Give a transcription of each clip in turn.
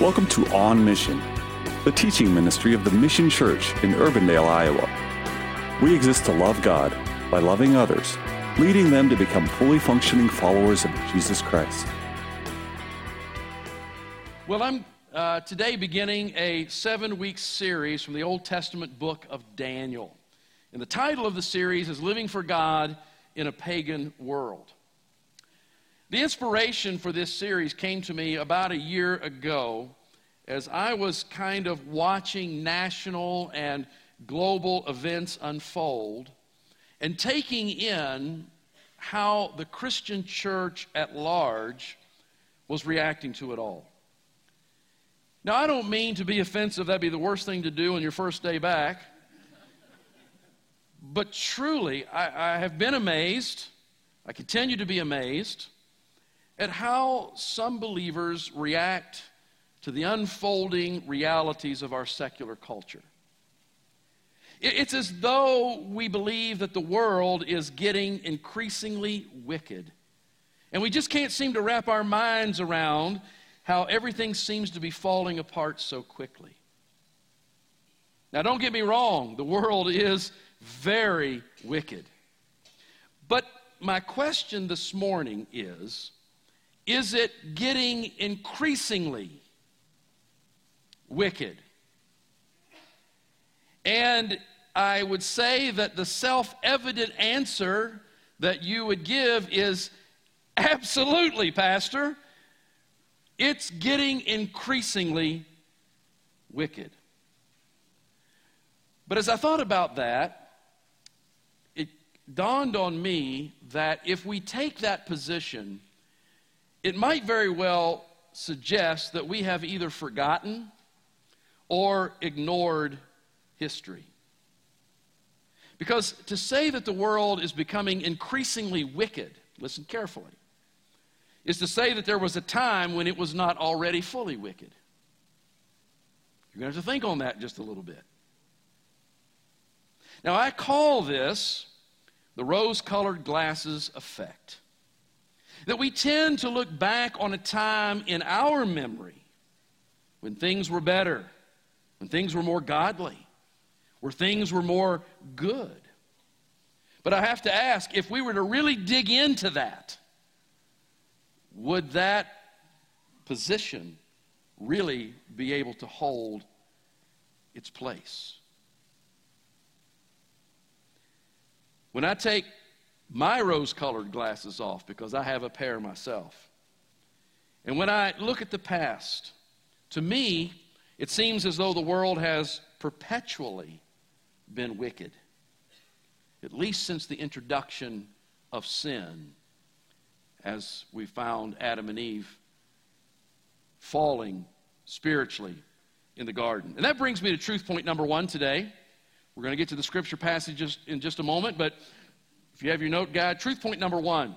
Welcome to On Mission, the teaching ministry of the Mission Church in Urbandale, Iowa. We exist to love God by loving others, leading them to become fully functioning followers of Jesus Christ. Well, I'm uh, today beginning a seven week series from the Old Testament book of Daniel. And the title of the series is Living for God in a Pagan World. The inspiration for this series came to me about a year ago as I was kind of watching national and global events unfold and taking in how the Christian church at large was reacting to it all. Now, I don't mean to be offensive, that'd be the worst thing to do on your first day back. But truly, I, I have been amazed, I continue to be amazed at how some believers react to the unfolding realities of our secular culture. It's as though we believe that the world is getting increasingly wicked. And we just can't seem to wrap our minds around how everything seems to be falling apart so quickly. Now, don't get me wrong, the world is very wicked. But my question this morning is is it getting increasingly wicked? And I would say that the self evident answer that you would give is absolutely, Pastor. It's getting increasingly wicked. But as I thought about that, it dawned on me that if we take that position, it might very well suggest that we have either forgotten or ignored history. Because to say that the world is becoming increasingly wicked, listen carefully, is to say that there was a time when it was not already fully wicked. You're going to have to think on that just a little bit. Now, I call this the rose colored glasses effect. That we tend to look back on a time in our memory when things were better, when things were more godly, where things were more good. But I have to ask if we were to really dig into that, would that position really be able to hold its place? When I take my rose colored glasses off, because I have a pair myself, and when I look at the past, to me, it seems as though the world has perpetually been wicked, at least since the introduction of sin, as we found Adam and Eve falling spiritually in the garden. And that brings me to truth point number one today. We're going to get to the scripture passages in just a moment, but if you have your note guide, truth point number one.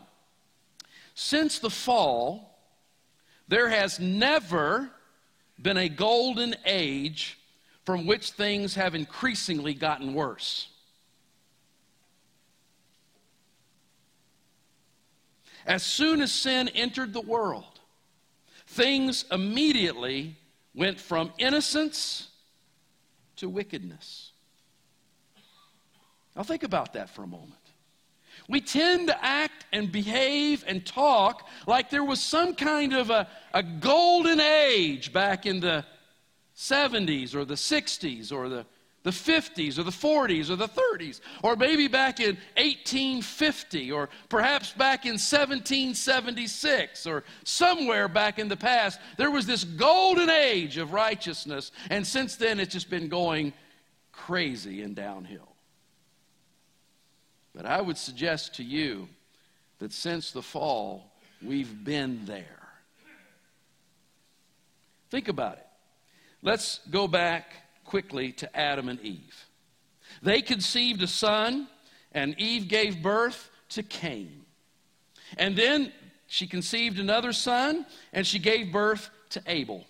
Since the fall, there has never been a golden age from which things have increasingly gotten worse. As soon as sin entered the world, things immediately went from innocence to wickedness. Now, think about that for a moment. We tend to act and behave and talk like there was some kind of a, a golden age back in the 70s or the 60s or the, the 50s or the 40s or the 30s, or maybe back in 1850 or perhaps back in 1776 or somewhere back in the past. There was this golden age of righteousness, and since then it's just been going crazy and downhill. But I would suggest to you that since the fall, we've been there. Think about it. Let's go back quickly to Adam and Eve. They conceived a son, and Eve gave birth to Cain. And then she conceived another son, and she gave birth to Abel.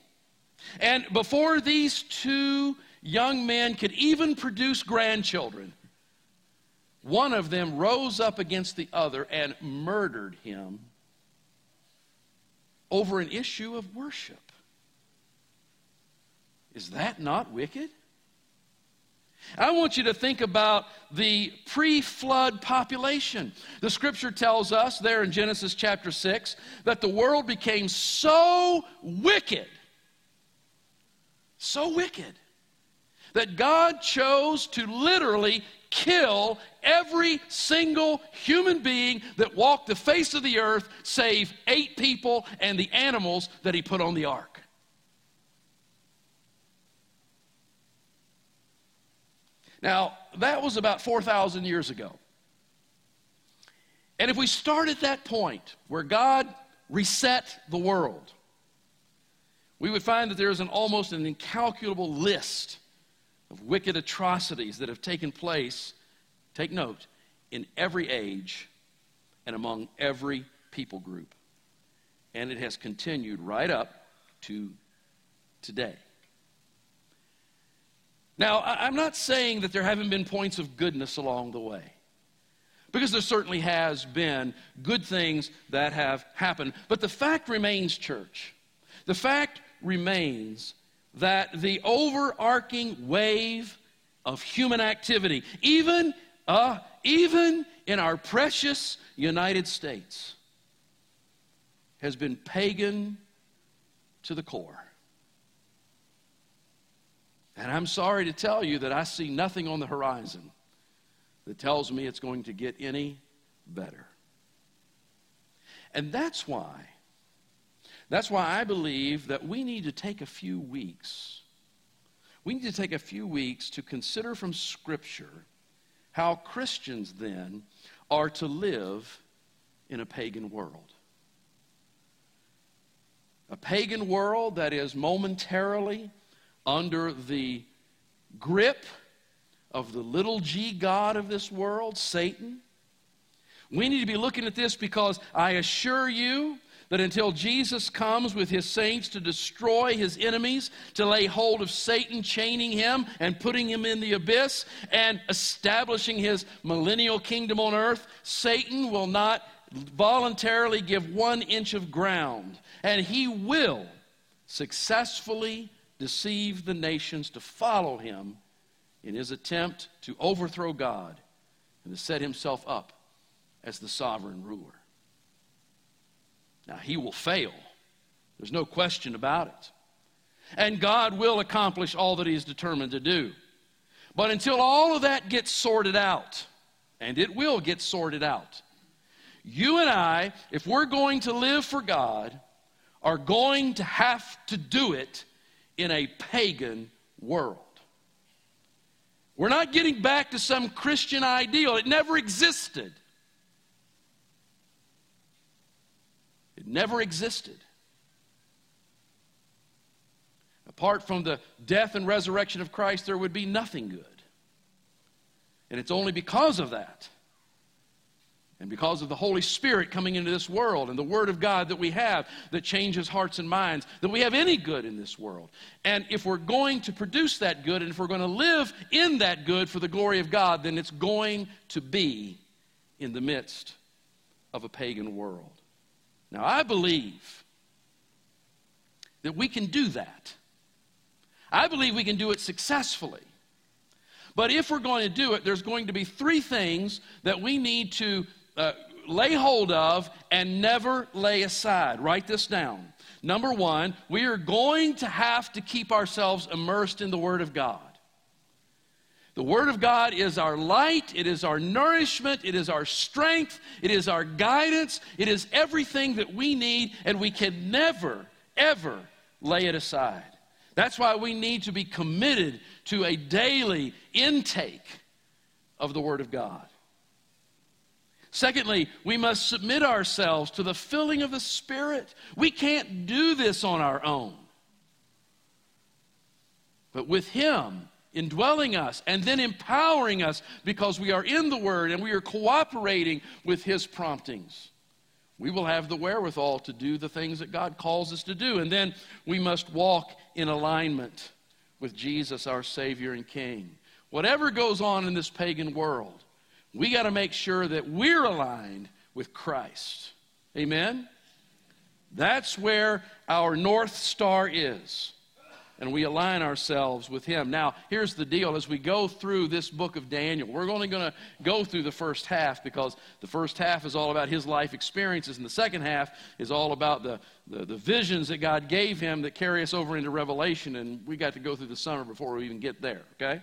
And before these two young men could even produce grandchildren, one of them rose up against the other and murdered him over an issue of worship. Is that not wicked? I want you to think about the pre flood population. The scripture tells us there in Genesis chapter 6 that the world became so wicked, so wicked, that God chose to literally kill every single human being that walked the face of the earth, save eight people and the animals that He put on the ark. Now, that was about 4,000 years ago. And if we start at that point where God reset the world, we would find that there is an almost an incalculable list of wicked atrocities that have taken place, take note, in every age and among every people group. And it has continued right up to today. Now, I'm not saying that there haven't been points of goodness along the way, because there certainly has been good things that have happened. But the fact remains, church, the fact remains that the overarching wave of human activity, even, uh, even in our precious United States, has been pagan to the core. And I'm sorry to tell you that I see nothing on the horizon that tells me it's going to get any better. And that's why, that's why I believe that we need to take a few weeks. We need to take a few weeks to consider from Scripture how Christians then are to live in a pagan world. A pagan world that is momentarily under the grip of the little g God of this world, Satan. We need to be looking at this because I assure you that until Jesus comes with his saints to destroy his enemies, to lay hold of Satan, chaining him and putting him in the abyss and establishing his millennial kingdom on earth, Satan will not voluntarily give one inch of ground. And he will successfully deceive the nations to follow him in his attempt to overthrow God and to set himself up as the sovereign ruler. Now, he will fail. There's no question about it. And God will accomplish all that he is determined to do. But until all of that gets sorted out, and it will get sorted out, you and I, if we're going to live for God, are going to have to do it in a pagan world. We're not getting back to some Christian ideal, it never existed. It never existed. Apart from the death and resurrection of Christ, there would be nothing good. And it's only because of that and because of the Holy Spirit coming into this world and the Word of God that we have that changes hearts and minds, that we have any good in this world. And if we're going to produce that good and if we're going to live in that good for the glory of God, then it's going to be in the midst of a pagan world. Now, I believe that we can do that. I believe we can do it successfully. But if we're going to do it, there's going to be three things that we need to uh, lay hold of and never lay aside. Write this down. Number one, we are going to have to keep ourselves immersed in the Word of God. The Word of God is our light, it is our nourishment, it is our strength, it is our guidance, it is everything that we need, and we can never, ever lay it aside. That's why we need to be committed to a daily intake of the Word of God. Secondly, we must submit ourselves to the filling of the Spirit. We can't do this on our own. But with Him indwelling us and then empowering us because we are in the Word and we are cooperating with His promptings, we will have the wherewithal to do the things that God calls us to do. And then we must walk in alignment with Jesus, our Savior and King. Whatever goes on in this pagan world, we got to make sure that we're aligned with Christ. Amen? That's where our North Star is. And we align ourselves with Him. Now, here's the deal as we go through this book of Daniel, we're only going to go through the first half because the first half is all about his life experiences, and the second half is all about the, the, the visions that God gave him that carry us over into Revelation, and we got to go through the summer before we even get there, okay?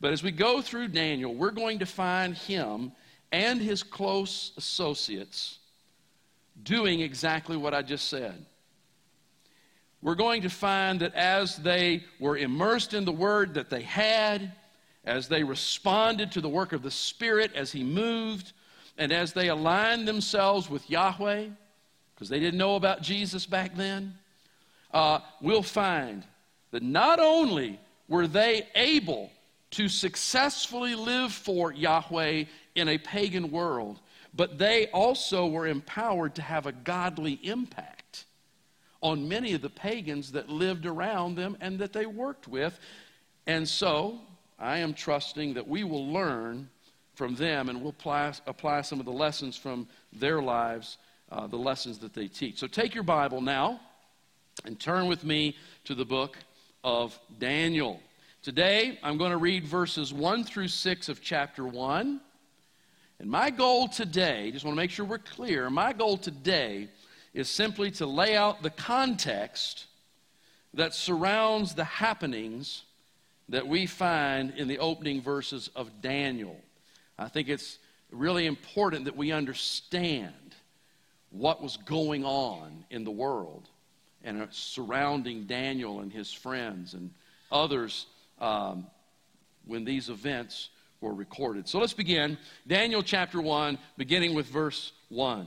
But as we go through Daniel, we're going to find him and his close associates doing exactly what I just said we're going to find that as they were immersed in the Word that they had, as they responded to the work of the Spirit as He moved, and as they aligned themselves with Yahweh, because they didn't know about Jesus back then, uh, we'll find that not only were they able to successfully live for Yahweh in a pagan world, but they also were empowered to have a godly impact on many of the pagans that lived around them and that they worked with. And so I am trusting that we will learn from them and we'll apply, apply some of the lessons from their lives, uh, the lessons that they teach. So take your Bible now and turn with me to the book of Daniel. Today, I'm going to read verses 1 through 6 of chapter 1. And my goal today, just want to make sure we're clear, my goal today is simply to lay out the context that surrounds the happenings that we find in the opening verses of Daniel. I think it's really important that we understand what was going on in the world and surrounding Daniel and his friends and others um, when these events were recorded. So let's begin. Daniel chapter 1, beginning with verse 1.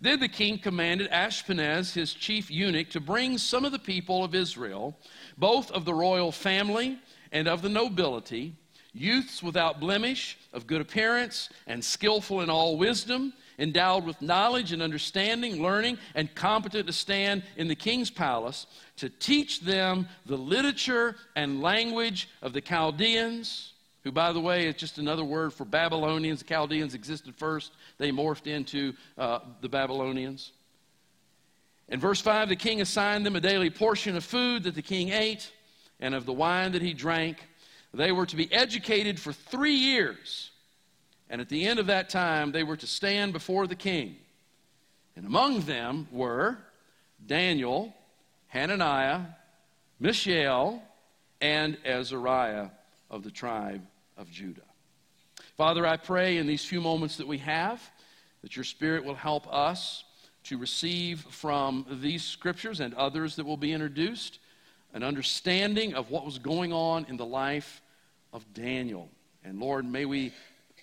Then the king commanded Ashpenaz, his chief eunuch, to bring some of the people of Israel, both of the royal family and of the nobility, youths without blemish, of good appearance, and skillful in all wisdom, endowed with knowledge and understanding, learning, and competent to stand in the king's palace, to teach them the literature and language of the Chaldeans who, by the way, is just another word for Babylonians. The Chaldeans existed first, they morphed into uh, the Babylonians. In verse 5, the king assigned them a daily portion of food that the king ate and of the wine that he drank. They were to be educated for three years. And at the end of that time, they were to stand before the king. And among them were Daniel, Hananiah, Mishael, and Azariah of the tribe of Judah. Father, I pray in these few moments that we have that your Spirit will help us to receive from these scriptures and others that will be introduced an understanding of what was going on in the life of Daniel. And Lord, may we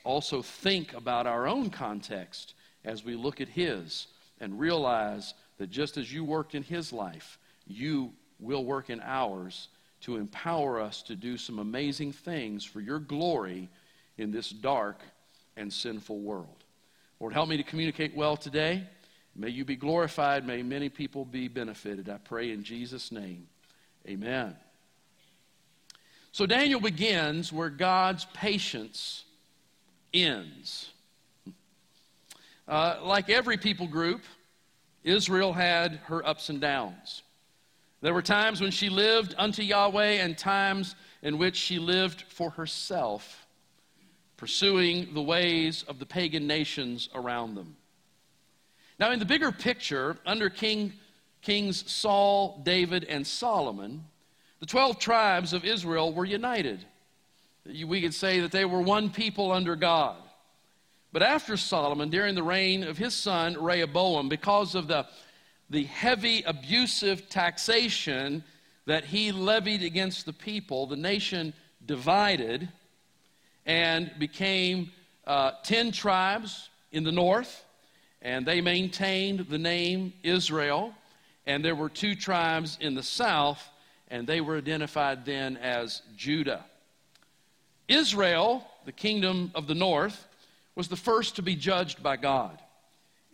also think about our own context as we look at his and realize that just as you worked in his life, you will work in ours to empower us to do some amazing things for your glory in this dark and sinful world. Lord, help me to communicate well today. May you be glorified. May many people be benefited. I pray in Jesus' name. Amen. So Daniel begins where God's patience ends. Uh, like every people group, Israel had her ups and downs. There were times when she lived unto Yahweh and times in which she lived for herself, pursuing the ways of the pagan nations around them. Now, in the bigger picture, under King, Kings Saul, David, and Solomon, the 12 tribes of Israel were united. We could say that they were one people under God. But after Solomon, during the reign of his son Rehoboam, because of the the heavy abusive taxation that he levied against the people, the nation divided and became uh, 10 tribes in the north, and they maintained the name Israel. And there were two tribes in the south, and they were identified then as Judah. Israel, the kingdom of the north, was the first to be judged by God.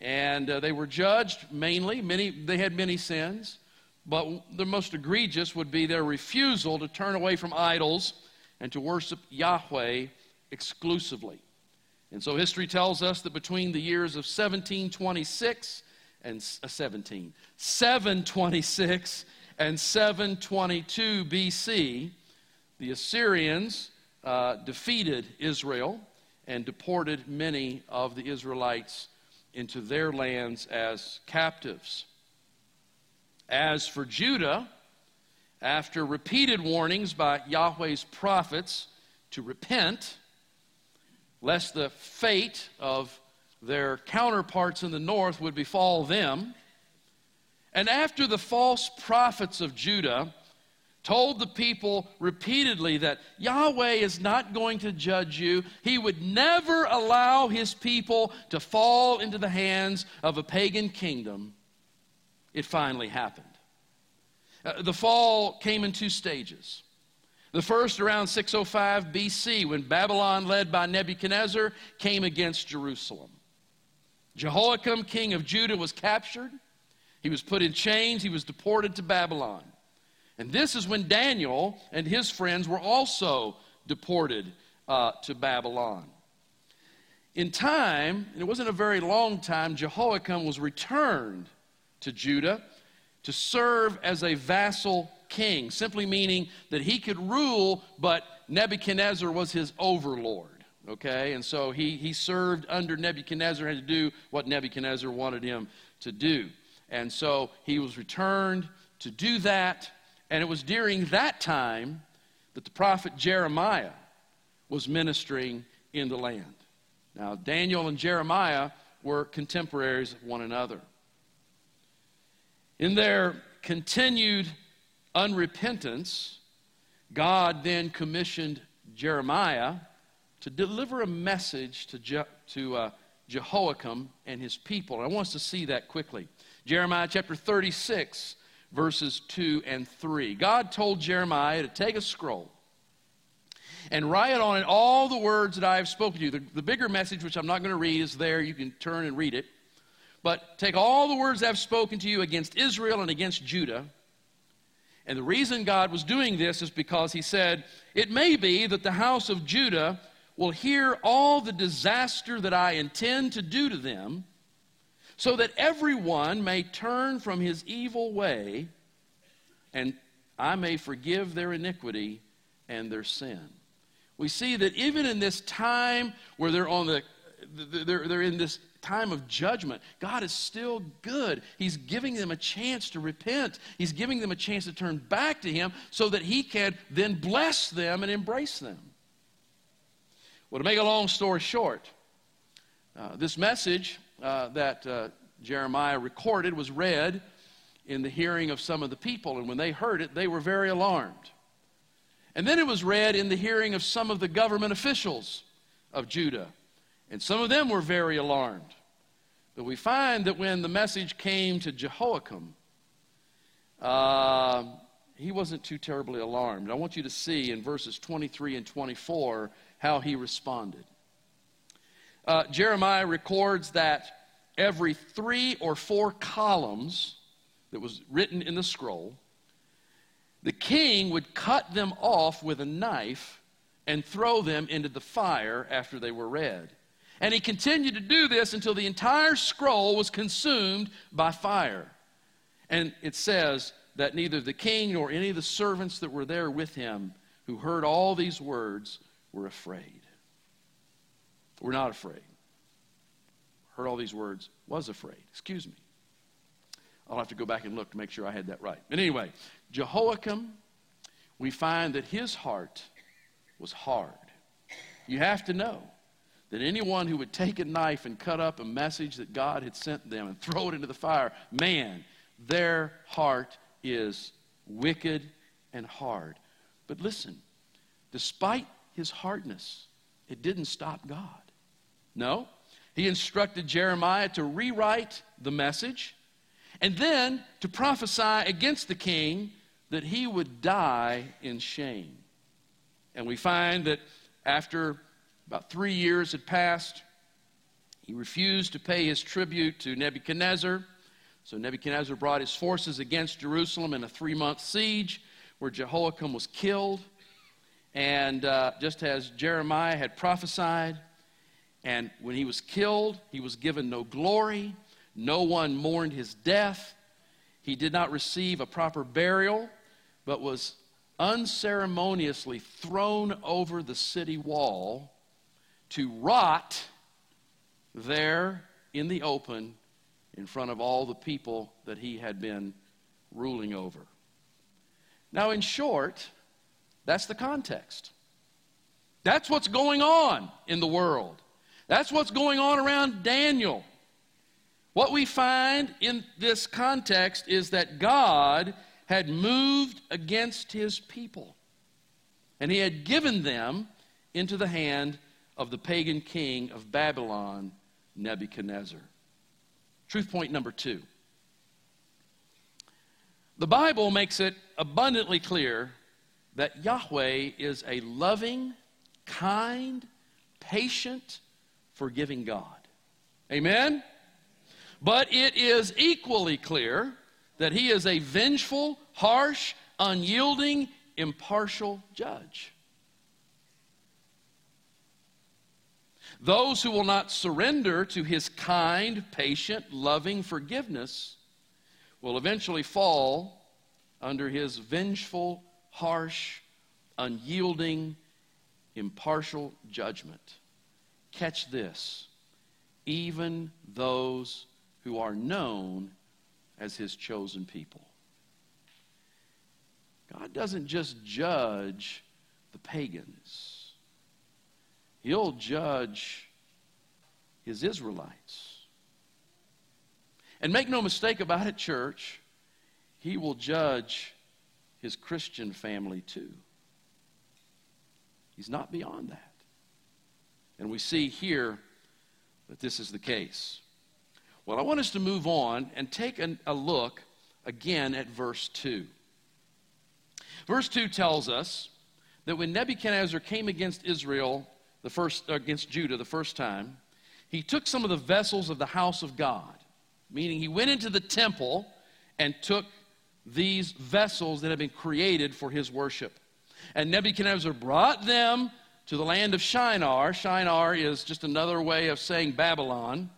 And uh, they were judged mainly, many, they had many sins, but the most egregious would be their refusal to turn away from idols and to worship Yahweh exclusively. And so history tells us that between the years of 1726 and uh, 17, 726 and 722 BC, the Assyrians uh, defeated Israel and deported many of the Israelites into their lands as captives. As for Judah, after repeated warnings by Yahweh's prophets to repent, lest the fate of their counterparts in the north would befall them, and after the false prophets of Judah told the people repeatedly that Yahweh is not going to judge you. He would never allow his people to fall into the hands of a pagan kingdom. It finally happened. Uh, the fall came in two stages. The first around 605 BC, when Babylon, led by Nebuchadnezzar, came against Jerusalem. Jehoiakim, king of Judah, was captured. He was put in chains. He was deported to Babylon. And this is when Daniel and his friends were also deported uh, to Babylon. In time, and it wasn't a very long time, Jehoiakim was returned to Judah to serve as a vassal king, simply meaning that he could rule, but Nebuchadnezzar was his overlord. Okay, and so he, he served under Nebuchadnezzar, and had to do what Nebuchadnezzar wanted him to do. And so he was returned to do that. And it was during that time that the prophet Jeremiah was ministering in the land. Now, Daniel and Jeremiah were contemporaries of one another. In their continued unrepentance, God then commissioned Jeremiah to deliver a message to, Je- to uh, Jehoiakim and his people. I want us to see that quickly. Jeremiah chapter 36, verses 2 and 3. God told Jeremiah to take a scroll and write on it all the words that I have spoken to you. The, the bigger message, which I'm not going to read, is there. You can turn and read it. But take all the words I've spoken to you against Israel and against Judah. And the reason God was doing this is because he said, It may be that the house of Judah will hear all the disaster that I intend to do to them so that everyone may turn from his evil way and I may forgive their iniquity and their sin. We see that even in this time where they're on the they're, they're in this time of judgment, God is still good. He's giving them a chance to repent. He's giving them a chance to turn back to Him so that He can then bless them and embrace them. Well, to make a long story short, uh, this message uh, that uh, Jeremiah recorded was read in the hearing of some of the people, and when they heard it, they were very alarmed. And then it was read in the hearing of some of the government officials of Judah, and some of them were very alarmed. But we find that when the message came to Jehoiakim, uh, he wasn't too terribly alarmed. I want you to see in verses 23 and 24 how he responded. Uh, Jeremiah records that every three or four columns that was written in the scroll, the king would cut them off with a knife and throw them into the fire after they were read. And he continued to do this until the entire scroll was consumed by fire. And it says that neither the king nor any of the servants that were there with him who heard all these words were afraid. We're not afraid. Heard all these words, was afraid. Excuse me. I'll have to go back and look to make sure I had that right. But anyway, Jehoiakim, we find that his heart was hard. You have to know that anyone who would take a knife and cut up a message that God had sent them and throw it into the fire, man, their heart is wicked and hard. But listen, despite his hardness, it didn't stop God. No, he instructed Jeremiah to rewrite the message and then to prophesy against the king that he would die in shame. And we find that after about three years had passed, he refused to pay his tribute to Nebuchadnezzar. So Nebuchadnezzar brought his forces against Jerusalem in a three month siege where Jehoiakim was killed. And uh, just as Jeremiah had prophesied, and when he was killed, he was given no glory. No one mourned his death. He did not receive a proper burial, but was unceremoniously thrown over the city wall to rot there in the open in front of all the people that he had been ruling over. Now, in short, that's the context. That's what's going on in the world. That's what's going on around Daniel. What we find in this context is that God had moved against his people, and he had given them into the hand of the pagan king of Babylon, Nebuchadnezzar. Truth point number two. The Bible makes it abundantly clear that Yahweh is a loving, kind, patient, forgiving God. Amen? But it is equally clear that He is a vengeful, harsh, unyielding, impartial judge. Those who will not surrender to his kind, patient, loving forgiveness will eventually fall under his vengeful, harsh, unyielding, impartial judgment. Catch this. Even those who are known as his chosen people. God doesn't just judge the pagans. He'll judge his Israelites. And make no mistake about it, church, he will judge his Christian family too. He's not beyond that. And we see here that this is the case. Well, I want us to move on and take an, a look again at verse 2. Verse 2 tells us that when Nebuchadnezzar came against Israel the first against Judah the first time, he took some of the vessels of the house of God, meaning he went into the temple and took these vessels that had been created for his worship. And Nebuchadnezzar brought them to the land of Shinar. Shinar is just another way of saying Babylon.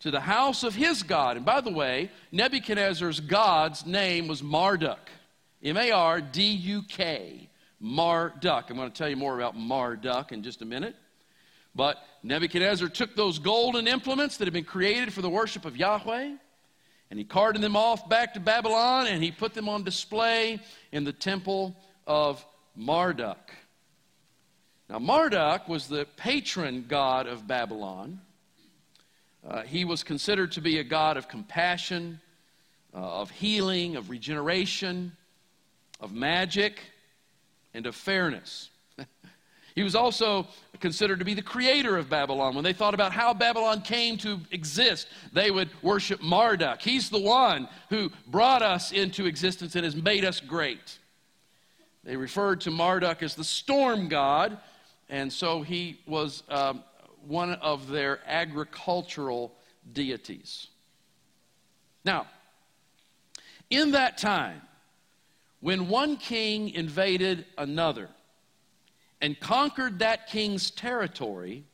To the house of his God. And by the way, Nebuchadnezzar's God's name was Marduk. M A R D U K. Marduk. I'm going to tell you more about Marduk in just a minute. But Nebuchadnezzar took those golden implements that had been created for the worship of Yahweh and he carted them off back to Babylon and he put them on display in the temple of Marduk. Now, Marduk was the patron god of Babylon. Uh, he was considered to be a god of compassion, uh, of healing, of regeneration, of magic and of fairness. he was also considered to be the creator of Babylon. When they thought about how Babylon came to exist, they would worship Marduk. He's the one who brought us into existence and has made us great. They referred to Marduk as the storm god, and so he was um, one of their agricultural deities. Now, in that time, when one king invaded another and conquered that king's territory,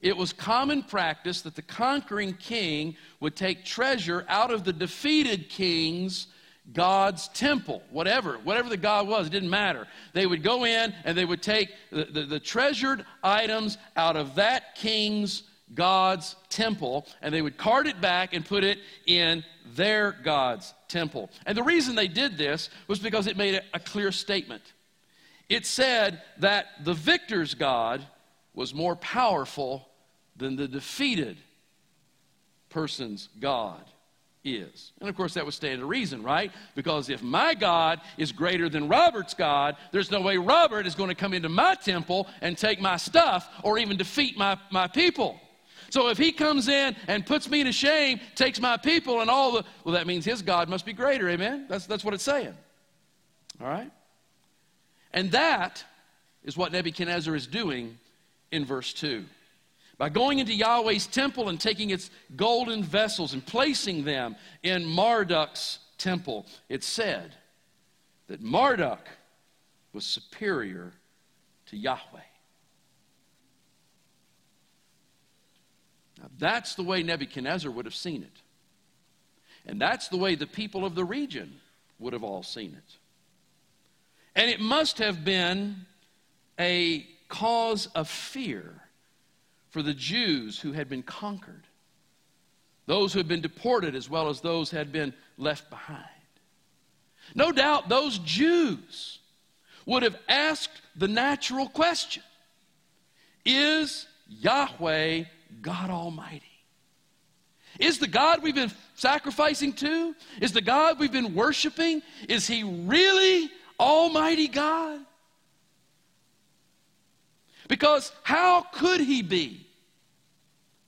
it was common practice that the conquering king would take treasure out of the defeated king's God's temple, whatever, whatever the God was, it didn't matter. They would go in and they would take the, the, the treasured items out of that king's God's temple and they would cart it back and put it in their God's temple. And the reason they did this was because it made a clear statement. It said that the victor's God was more powerful than the defeated person's God is. And of course, that would stand to reason, right? Because if my God is greater than Robert's God, there's no way Robert is going to come into my temple and take my stuff or even defeat my, my people. So if he comes in and puts me to shame, takes my people and all the, well, that means his God must be greater, amen? That's, that's what it's saying. All right? And that is what Nebuchadnezzar is doing in verse 2. By going into Yahweh's temple and taking its golden vessels and placing them in Marduk's temple, it said that Marduk was superior to Yahweh. Now, that's the way Nebuchadnezzar would have seen it. And that's the way the people of the region would have all seen it. And it must have been a cause of fear for the Jews who had been conquered, those who had been deported, as well as those who had been left behind. No doubt those Jews would have asked the natural question Is Yahweh God Almighty? Is the God we've been sacrificing to? Is the God we've been worshiping? Is he really Almighty God? Because how could he be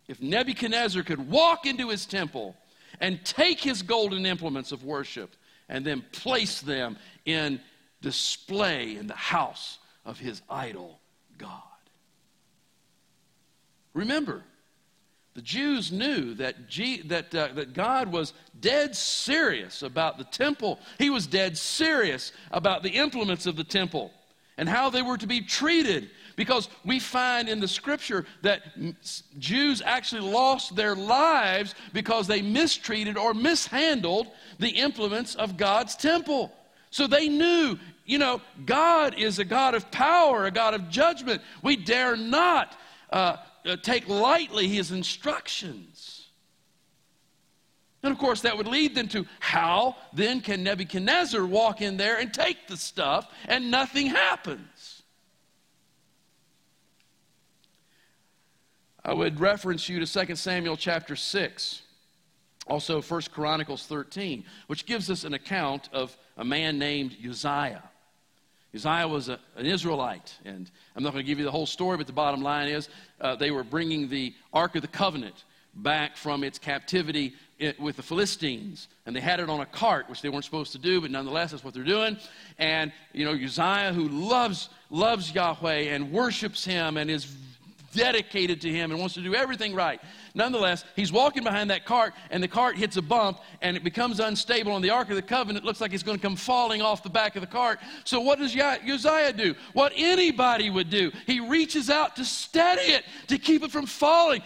if Nebuchadnezzar could walk into his temple and take his golden implements of worship and then place them in display in the house of his idol God? Remember, the Jews knew that, G, that, uh, that God was dead serious about the temple. He was dead serious about the implements of the temple and how they were to be treated. Because we find in the scripture that Jews actually lost their lives because they mistreated or mishandled the implements of God's temple. So they knew, you know, God is a God of power, a God of judgment. We dare not uh, uh, take lightly his instructions. And of course, that would lead them to how then can Nebuchadnezzar walk in there and take the stuff and nothing happens? I would reference you to 2 Samuel chapter 6, also 1 Chronicles 13, which gives us an account of a man named Uzziah. Uzziah was a, an Israelite, and I'm not going to give you the whole story, but the bottom line is uh, they were bringing the Ark of the Covenant back from its captivity with the Philistines. And they had it on a cart, which they weren't supposed to do, but nonetheless, that's what they're doing. And, you know, Uzziah, who loves, loves Yahweh and worships him and is dedicated to him and wants to do everything right. Nonetheless, he's walking behind that cart, and the cart hits a bump, and it becomes unstable. And the Ark of the Covenant looks like it's going to come falling off the back of the cart. So, what does Uzziah do? What anybody would do. He reaches out to steady it, to keep it from falling.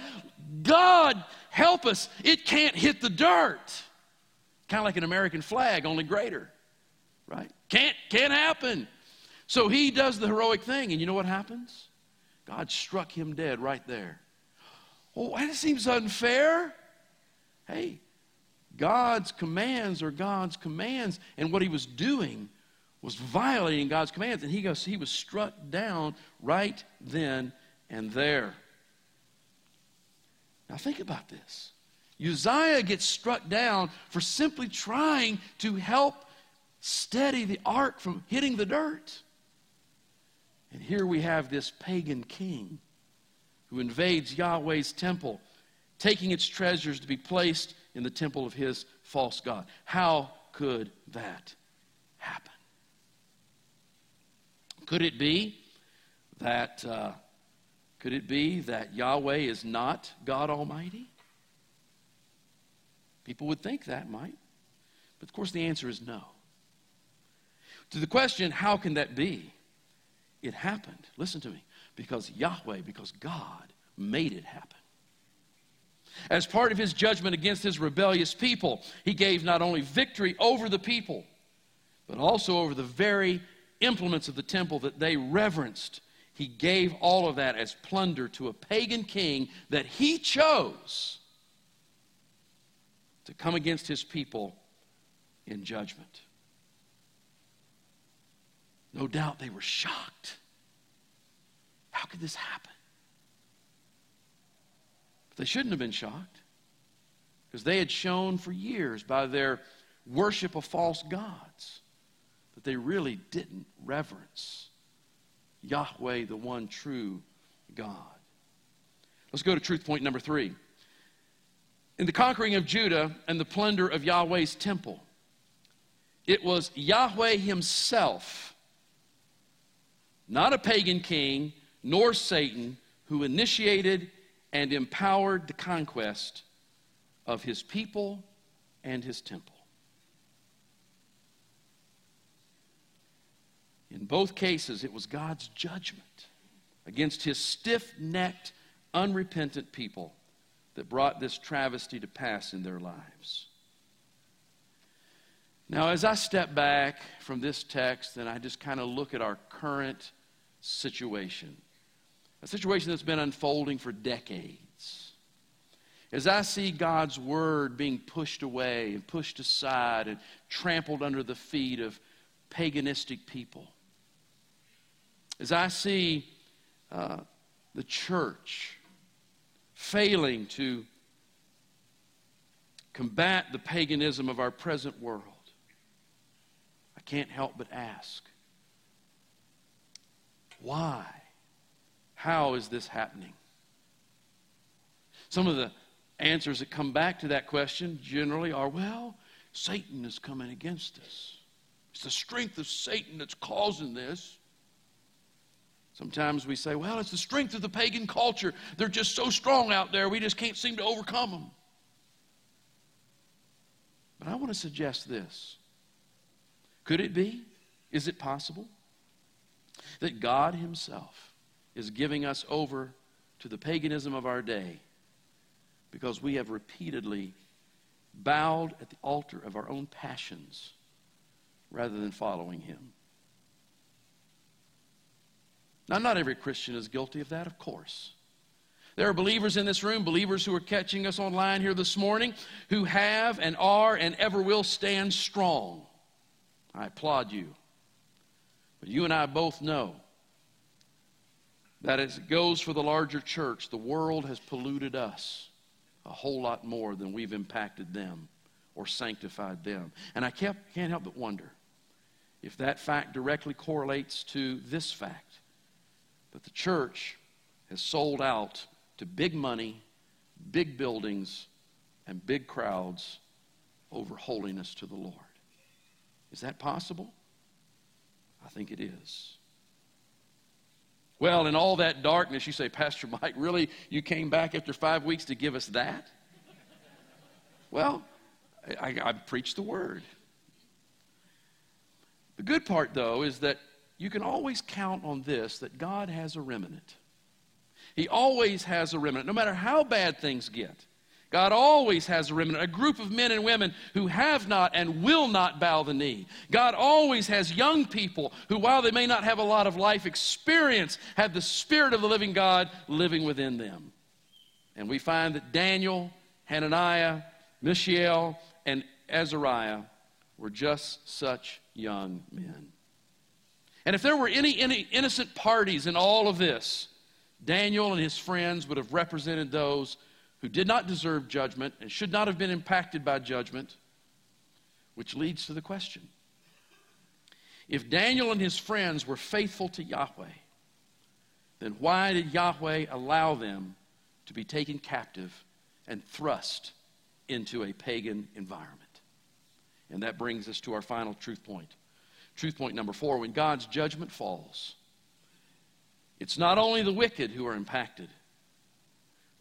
God, help us. It can't hit the dirt. Kind of like an American flag, only greater, right? Can't, can't happen. So he does the heroic thing, and you know what happens? God struck him dead right there. Oh, that seems unfair. Hey, God's commands are God's commands, and what he was doing was violating God's commands, and he goes, he was struck down right then and there. Now think about this. Uzziah gets struck down for simply trying to help steady the ark from hitting the dirt. And here we have this pagan king who invades Yahweh's temple, taking its treasures to be placed in the temple of his false God. How could that happen? Could it be that uh, could it be that Yahweh is not God Almighty? People would think that might. But of course, the answer is no. To the question, how can that be? It happened, listen to me, because Yahweh, because God made it happen. As part of his judgment against his rebellious people, he gave not only victory over the people, but also over the very implements of the temple that they reverenced. He gave all of that as plunder to a pagan king that he chose to come against his people in judgment. No doubt they were shocked. How could this happen? But they shouldn't have been shocked because they had shown for years by their worship of false gods that they really didn't reverence Yahweh, the one true God. Let's go to truth point number three. In the conquering of Judah and the plunder of Yahweh's temple, it was Yahweh Himself not a pagan king, nor Satan, who initiated and empowered the conquest of his people and his temple. In both cases, it was God's judgment against his stiff necked, unrepentant people that brought this travesty to pass in their lives. Now, as I step back from this text and I just kind of look at our current situation, a situation that's been unfolding for decades, as I see God's word being pushed away and pushed aside and trampled under the feet of paganistic people, as I see uh, the church failing to combat the paganism of our present world, I can't help but ask why? How is this happening? Some of the answers that come back to that question generally are well, Satan is coming against us. It's the strength of Satan that's causing this. Sometimes we say, well, it's the strength of the pagan culture. They're just so strong out there, we just can't seem to overcome them. But I want to suggest this. Could it be? Is it possible that God Himself is giving us over to the paganism of our day because we have repeatedly bowed at the altar of our own passions rather than following Him? Now, not every Christian is guilty of that, of course. There are believers in this room, believers who are catching us online here this morning, who have and are and ever will stand strong. I applaud you. But you and I both know that as it goes for the larger church, the world has polluted us a whole lot more than we've impacted them or sanctified them. And I can't help but wonder if that fact directly correlates to this fact that the church has sold out to big money, big buildings, and big crowds over holiness to the Lord. Is that possible? I think it is. Well, in all that darkness, you say, Pastor Mike, really? You came back after five weeks to give us that? well, I, I, I preached the word. The good part, though, is that you can always count on this that God has a remnant. He always has a remnant, no matter how bad things get. God always has a remnant, a group of men and women who have not and will not bow the knee. God always has young people who, while they may not have a lot of life experience, have the Spirit of the living God living within them. And we find that Daniel, Hananiah, Mishael, and Azariah were just such young men. And if there were any, any innocent parties in all of this, Daniel and his friends would have represented those who did not deserve judgment and should not have been impacted by judgment, which leads to the question if Daniel and his friends were faithful to Yahweh, then why did Yahweh allow them to be taken captive and thrust into a pagan environment? And that brings us to our final truth point. Truth point number four when God's judgment falls, it's not only the wicked who are impacted,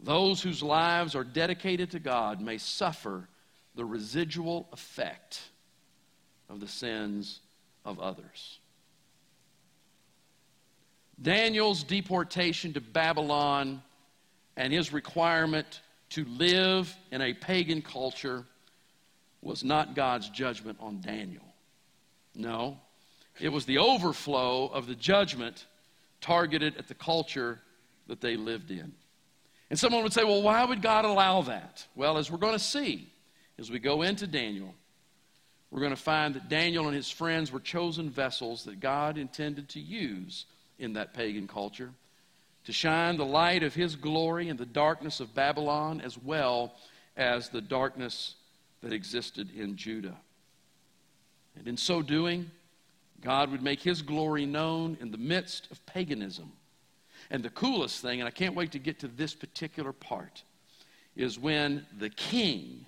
those whose lives are dedicated to God may suffer the residual effect of the sins of others. Daniel's deportation to Babylon and his requirement to live in a pagan culture was not God's judgment on Daniel. No, it was the overflow of the judgment targeted at the culture that they lived in. And someone would say, well, why would God allow that? Well, as we're going to see as we go into Daniel, we're going to find that Daniel and his friends were chosen vessels that God intended to use in that pagan culture to shine the light of his glory in the darkness of Babylon as well as the darkness that existed in Judah. And in so doing, God would make his glory known in the midst of paganism. And the coolest thing, and I can't wait to get to this particular part, is when the king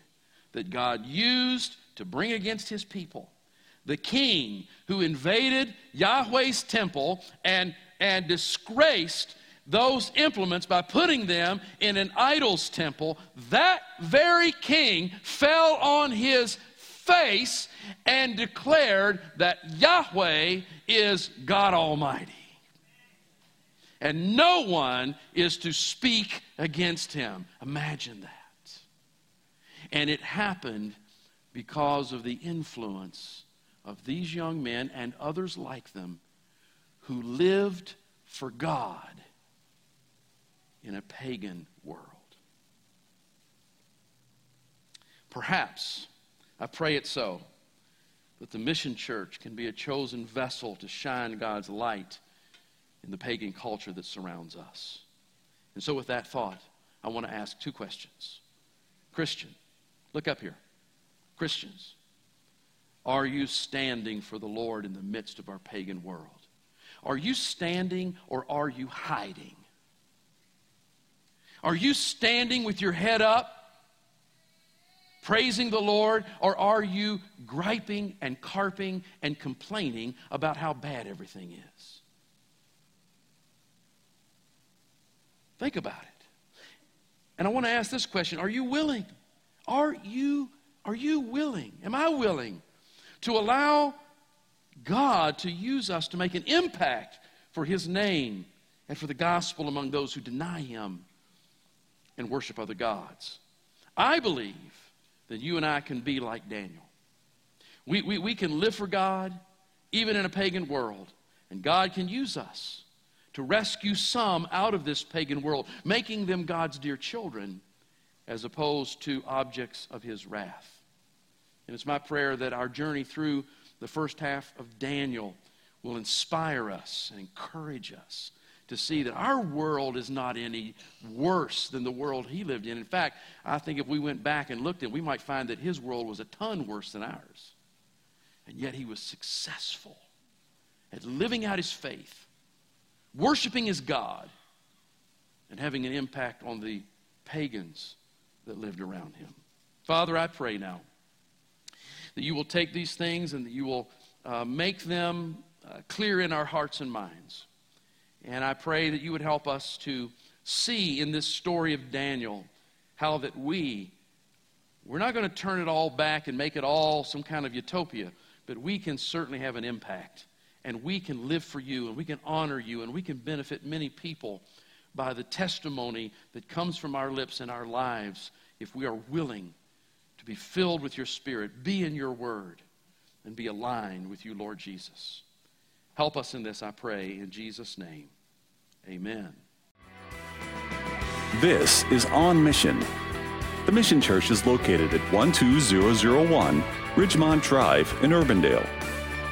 that God used to bring against his people, the king who invaded Yahweh's temple and and disgraced those implements by putting them in an idol's temple, that very king fell on his face and declared that Yahweh is God Almighty. And no one is to speak against him. Imagine that. And it happened because of the influence of these young men and others like them who lived for God in a pagan world. Perhaps, I pray it so, that the mission church can be a chosen vessel to shine God's light in the pagan culture that surrounds us. And so, with that thought, I want to ask two questions. Christian, look up here. Christians, are you standing for the Lord in the midst of our pagan world? Are you standing or are you hiding? Are you standing with your head up, praising the Lord, or are you griping and carping and complaining about how bad everything is? Think about it. And I want to ask this question Are you willing? Are you, are you willing? Am I willing to allow God to use us to make an impact for His name and for the gospel among those who deny Him and worship other gods? I believe that you and I can be like Daniel. We, we, we can live for God even in a pagan world, and God can use us to rescue some out of this pagan world, making them God's dear children as opposed to objects of his wrath. And it's my prayer that our journey through the first half of Daniel will inspire us and encourage us to see that our world is not any worse than the world he lived in. In fact, I think if we went back and looked at it, we might find that his world was a ton worse than ours. And yet he was successful at living out his faith worshiping his God, and having an impact on the pagans that lived around him. Father, I pray now that you will take these things and that you will uh, make them uh, clear in our hearts and minds. And I pray that you would help us to see in this story of Daniel how that we, we're not going to turn it all back and make it all some kind of utopia, but we can certainly have an impact and we can live for you and we can honor you and we can benefit many people by the testimony that comes from our lips and our lives if we are willing to be filled with your spirit, be in your word, and be aligned with you, Lord Jesus. Help us in this, I pray, in Jesus' name. Amen. This is On Mission. The Mission Church is located at 12001 Ridgemont Drive in Urbandale.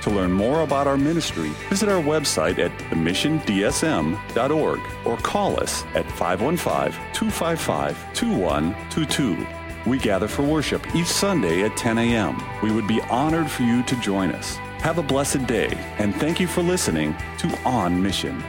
To learn more about our ministry, visit our website at themissiondsm.org or call us at 515 255 2122. We gather for worship each Sunday at 10 a.m. We would be honored for you to join us. Have a blessed day, and thank you for listening to On Mission.